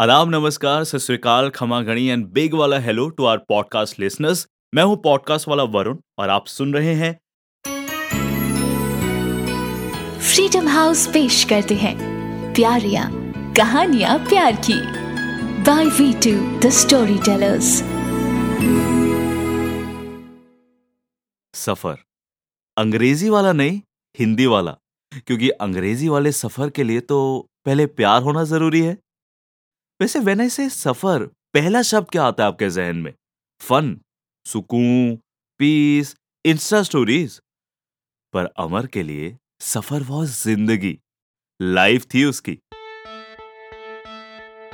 आदाब नमस्कार सत श्रीकाल खमा गणी एंड बिग वाला hello to our podcast listeners मैं हूँ पॉडकास्ट वाला वरुण और आप सुन रहे हैं फ्रीडम हाउस पेश करते हैं। प्यारियाँ कहानियाँ प्यार की। By we two the story tellers सफ़र। अंग्रेज़ी वाला नहीं हिंदी वाला। क्योंकि अंग्रेज़ी वाले सफ़र के लिए तो पहले प्यार होना ज़रूरी है। वैसे वेन से सफ़र, पहला शब्द क्या आता है आपके जहन में? फन सुकून पीस इंस्टा स्टोरीज पर अमर के लिए सफ़र वॉज़ ज़िंदगी लाइफ थी उसकी।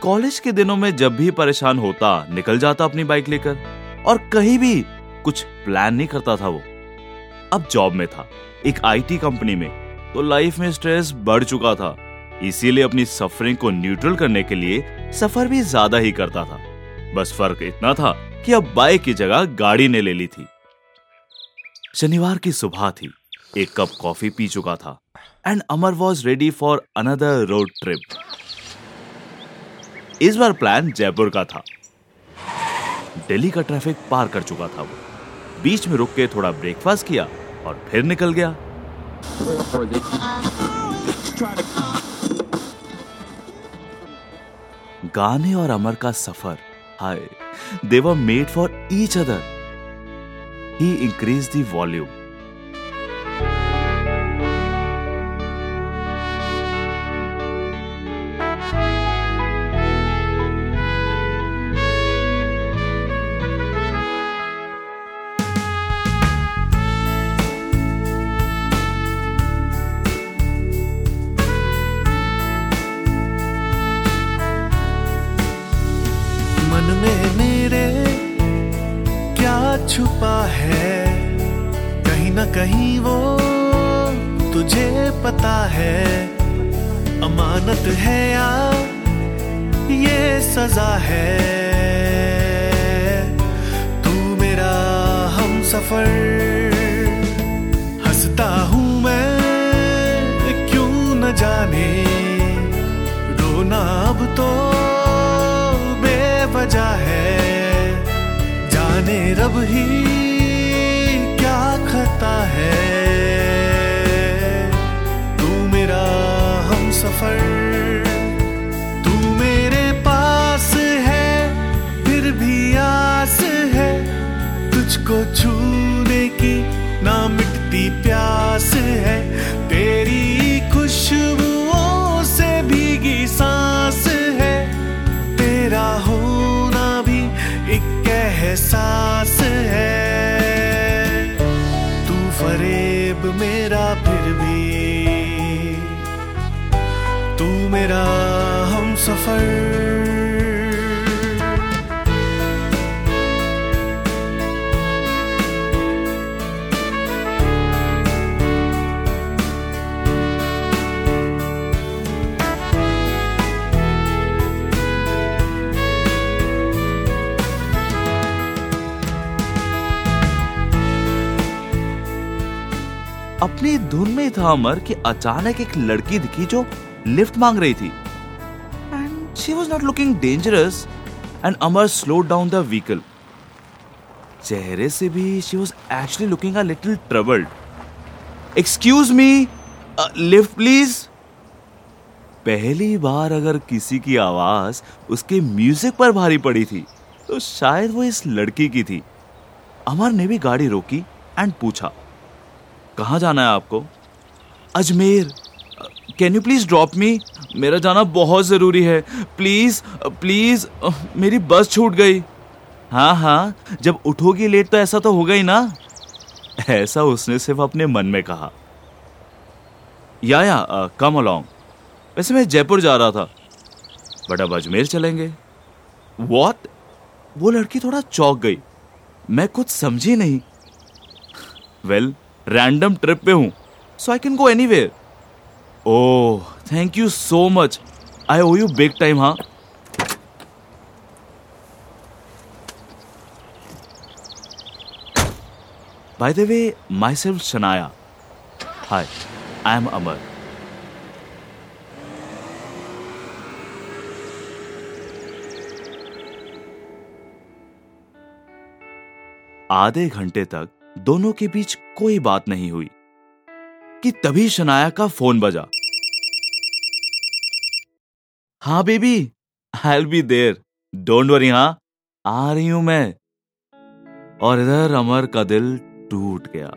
कॉलेज के दिनों में जब भी परेशान होता, निकल जाता अपनी बाइक लेकर, और कहीं भी कुछ प्लान नहीं करता था वो। अब जॉब में था, एक आईटी कंपनी में तो लाइफ में स्ट्रेस बढ़ चुका था। इसीलिए अपनी सफरिंग को न्यूट्रल करने के लिए सफ़र भी ज़्यादा ही करता था। बस फ़र्क इतना था कि अब बाइक की जगह गाड़ी ने ले ली थी। शनिवार की सुबह थी। एक कप कॉफ़ी पी चुका था। And Amar was ready for another road trip इस बार प्लान जयपुर का था। दिल्ली का ट्रैफ़िक पार कर चुका था वो। बीच में रुक के थोड़ा ब्रेकफास्ट किया और फिर निकल गया। गाने और अमर का सफ़र। Hi they were made for each other he increase the volume में मेरे क्या छुपा है? कहीं ना कहीं वो तुझे पता है। अमानत है या ये सजा है? तू मेरा हम सफ़र हंसता हूँ मैं, क्यों न जाने? रोना अब तो जाने रब ही क्या खता है। तू मेरा हम सफ़र, तू मेरे पास है, फिर भी आस है। तुझको छूने की ना मिटती प्यास है। तेरी खुशबुओं से भीगी सांस एहसास है। तू फरेब मेरा फिर भी। तू मेरा हम सफ़र में था अमर कि अचानक एक लड़की दिखी जो लिफ्ट मांग रही थी। And she was not looking dangerous and Amar slow down the vehicle चेहरे से भी she was actually looking a little troubled excuse me lift please पहली बार अगर किसी की आवाज़ उसके म्यूज़िक पर भारी पड़ी थी तो शायद वो इस लड़की की थी। अमर ने भी गाड़ी रोकी एंड पूछा, कहाँ जाना है आपको? Ajmer. Can you please drop me मेरा जाना बहुत ज़रूरी है। प्लीज़ प्लीज़ मेरी बस छूट गई। हाँ हाँ जब उठोगी लेट तो ऐसा तो होगा ही ना। ऐसा उसने सिर्फ़ अपने मन में कहा। या या कम अलोंग वैसे मैं जयपुर जा रहा था। बट अब अजमेर चलेंगे। वॉट वो लड़की थोड़ा चौक गई। मैं कुछ समझी नहीं। वेल रैंडम ट्रिप पे हूँ। so I can go anywhere. Oh, thank you so much. I owe you big time, huh? By the way, myself Shanaya. Hi, I am Amar. आधे घंटे तक दोनों के बीच कोई बात नहीं हुई कि तभी शनाया का फ़ोन बजा। हाँ baby I be there don't worry हाँ। आ रही हूँ मैं। और इधर अमर का दिल टूट गया।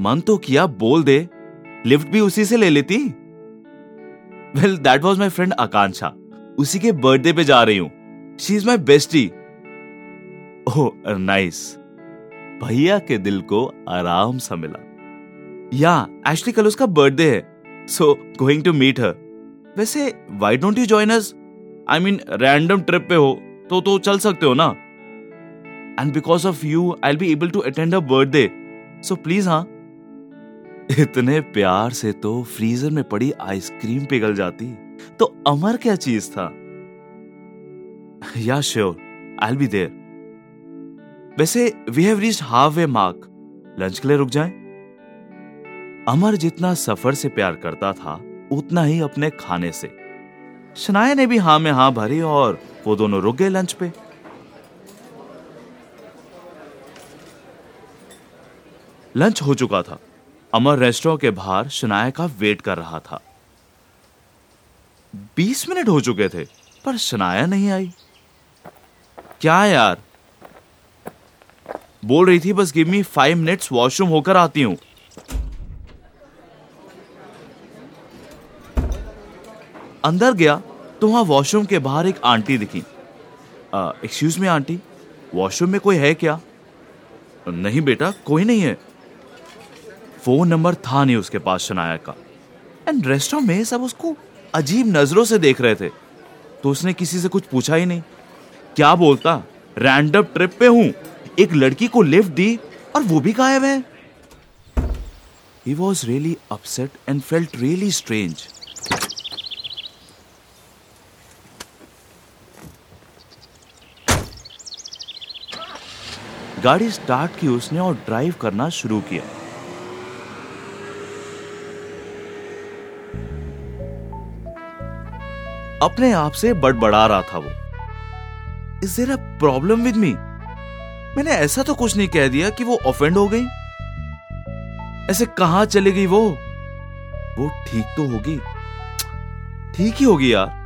मन तो किया बोल दे। लिफ्ट भी उसी से ले लेती। Well that was my friend Akanksha. उसी के बर्थडे पे जा रही हूँ। She is my bestie oh nice भैया के दिल को आराम सा मिला। या एक्चुअली कल उसका बर्थडे है। So going to meet her वैसे why don't you join us I mean random trip पे हो तो तो चल सकते हो ना? And because of you I be able to attend a birthday so please हाँ। इतने प्यार से तो फ्रीजर में पड़ी आइसक्रीम पिघल जाती। तो अमर क्या चीज़ था? Yeah sure I be there वैसे we have reached halfway mark lunch के लिए रुक जाएँ? अमर जितना सफ़र से प्यार करता था, उतना ही अपने खाने से। शनाया ने भी हाँ में हाँ भरी और वो दोनों रुक गए लंच पे। लंच हो चुका था। अमर रेस्टोरेंट के बाहर शनाया का वेट कर रहा था। बीस मिनट हो चुके थे, पर शनाया नहीं आई। क्या यार? बोल रही थी, बस give me five minutes washroom होकर आती हूँ। अंदर गया तो वहाँ वॉशरूम के बाहर एक आंटी दिखी। एक्सक्यूज मी आंटी वॉशरूम में कोई है क्या? नहीं बेटा, कोई नहीं है। फ़ोन नंबर था नहीं उसके पास शनाया का। एंड रेस्टोरेंट में सब उसको अजीब नज़रों से देख रहे थे। तो उसने किसी से कुछ पूछा ही नहीं। क्या बोलता? रैंडम ट्रिप पे हूँ। एक लड़की को लिफ्ट दी और वो भी गायब है। He was really upset and felt really strange गाड़ी स्टार्ट की उसने और ड्राइव करना शुरू किया। अपने आप से बड़बड़ा रहा था वो। Is there a problem with me मैंने ऐसा तो कुछ नहीं कह दिया कि वो ऑफेंड हो गई। ऐसे कहाँ चली गई वो? वो ठीक तो होगी। ठीक ही होगी यार।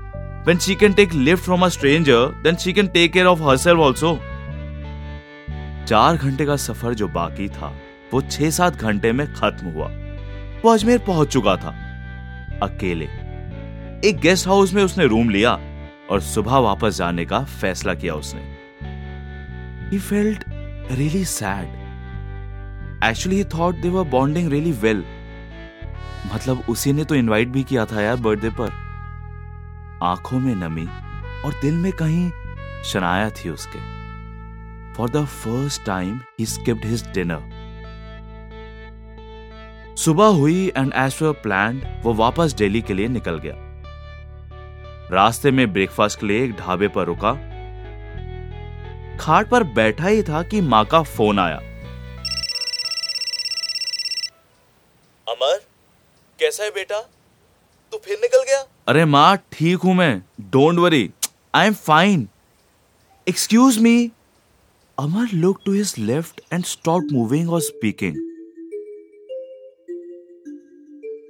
When she can take lift from a stranger, then she can take care of herself also. चार घंटे का सफ़र जो बाकी था, वो छह सात घंटे में खत्म हुआ। वो अजमेर पहुँच चुका था, अकेले। एक गेस्ट हाउस में उसने रूम लिया और सुबह वापस जाने का फैसला किया उसने। He felt really sad. Actually, he thought they were bonding really well. मतलब उसी ने तो इनवाइट भी किया था यार बर्थडे पर। आँखों में नमी और दिल में कहीं शनाया थी उसके। For the first time he skipped his dinner सुबह हुई एंड एज पर प्लान वो वापस दिल्ली के लिए निकल गया। रास्ते में ब्रेकफास्ट के लिए एक ढाबे पर रुका। खाट पर बैठा ही था कि माँ का फ़ोन आया। अमर कैसा है बेटा? तू फिर निकल गया? अरे माँ ठीक हूँ मैं। Don't worry I am fine excuse me Amar look to his left and stop moving और स्पीकिंग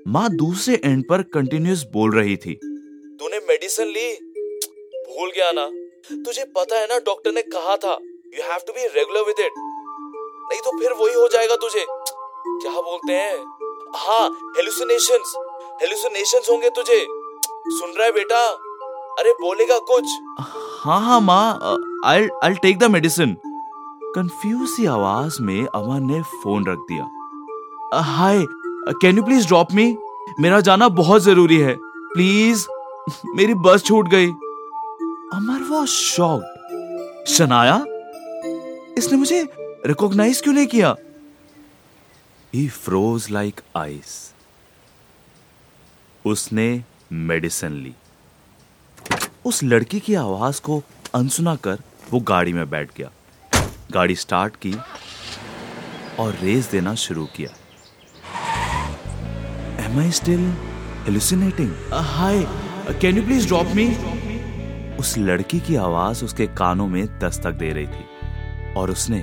माँ दूसरे एंड पर कंटिन्यूस बोल रही थी। तूने मेडिसिन ली? भूल गया ना। तुझे पता है ना डॉक्टर ने कहा था you have to be regular with it नहीं तो फिर वही हो जाएगा तुझे। क्या बोलते हैं? हाँ हेलुसिनेशंस हेलुसिनेशंस होंगे तुझे। सुन रहा है बेटा? अरे बोलेगा कुछ। हाँ हाँ माँ I I take the medicine confuse सी आवाज़ में अमर ने फ़ोन रख दिया। Hi can you please drop me मेरा जाना बहुत ज़रूरी है। प्लीज़ मेरी बस छूट गई। अमर वॉज़ शॉक्ड शनाया, इसने मुझे रिकॉग्नाइज क्यों नहीं किया? ही फ्रोज लाइक आइस उसने मेडिसिन ली। उस लड़की की आवाज़ को अनसुना कर वो गाड़ी में बैठ गया। गाड़ी स्टार्ट की और रेस देना शुरू किया। Am I still hallucinating hi can you please drop me उस लड़की की आवाज़ उसके कानों में दस्तक दे रही थी और उसने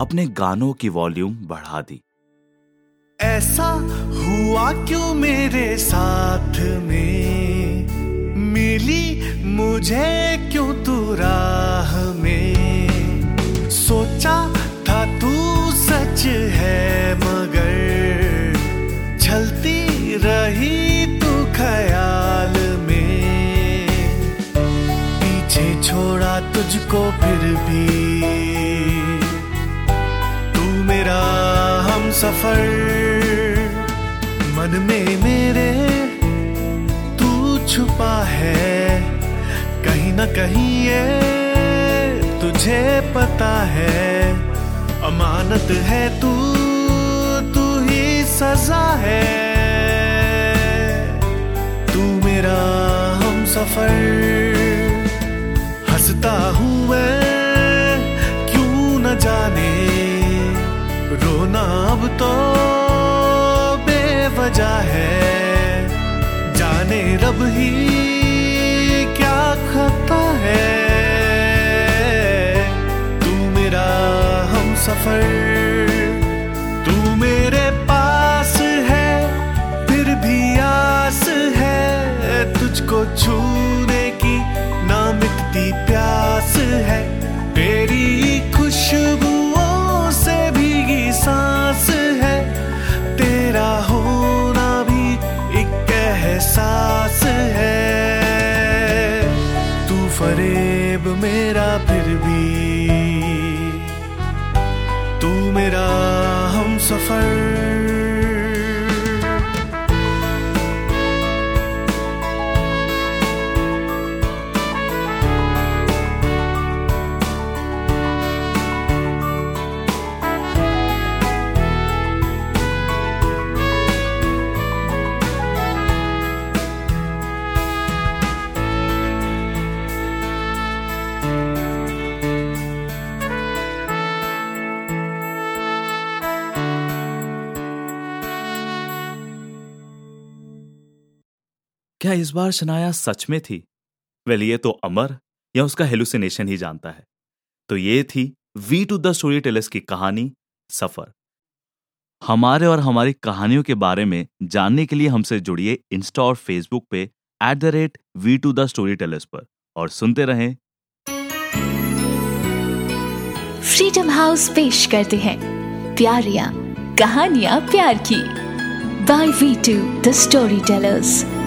अपने गानों की वॉल्यूम बढ़ा दी। ऐसा हुआ क्यों मेरे साथ में? मिली मुझे क्यों तू राह? तुझको फिर भी। तू मेरा हम सफ़र, मन में मेरे तू छुपा है। कहीं ना कहीं ये तुझे पता है। अमानत है तू तू ही सजा है। तू मेरा हम सफ़र। हंसता हूँ मैं। क्यों न जाने। रोना अब तो बेवजह है। जाने रब ही क्या खता है। तू मेरा हम सफ़र सफ़र क्या इस बार शनाया सच में थी? वेल, ये तो अमर या उसका हेलुसिनेशन ही जानता है। तो ये थी we two the story tellers की कहानी, सफ़र। हमारे और हमारी कहानियों के बारे में जानने के लिए हमसे जुड़िए इंस्टा और फेसबुक पे at the rate we two the story tellers पर और सुनते रहें। फ्रीडम हाउस पेश करते हैं। प्यारियाँ, कहानियाँ प्यार की। Bye we two the story tellers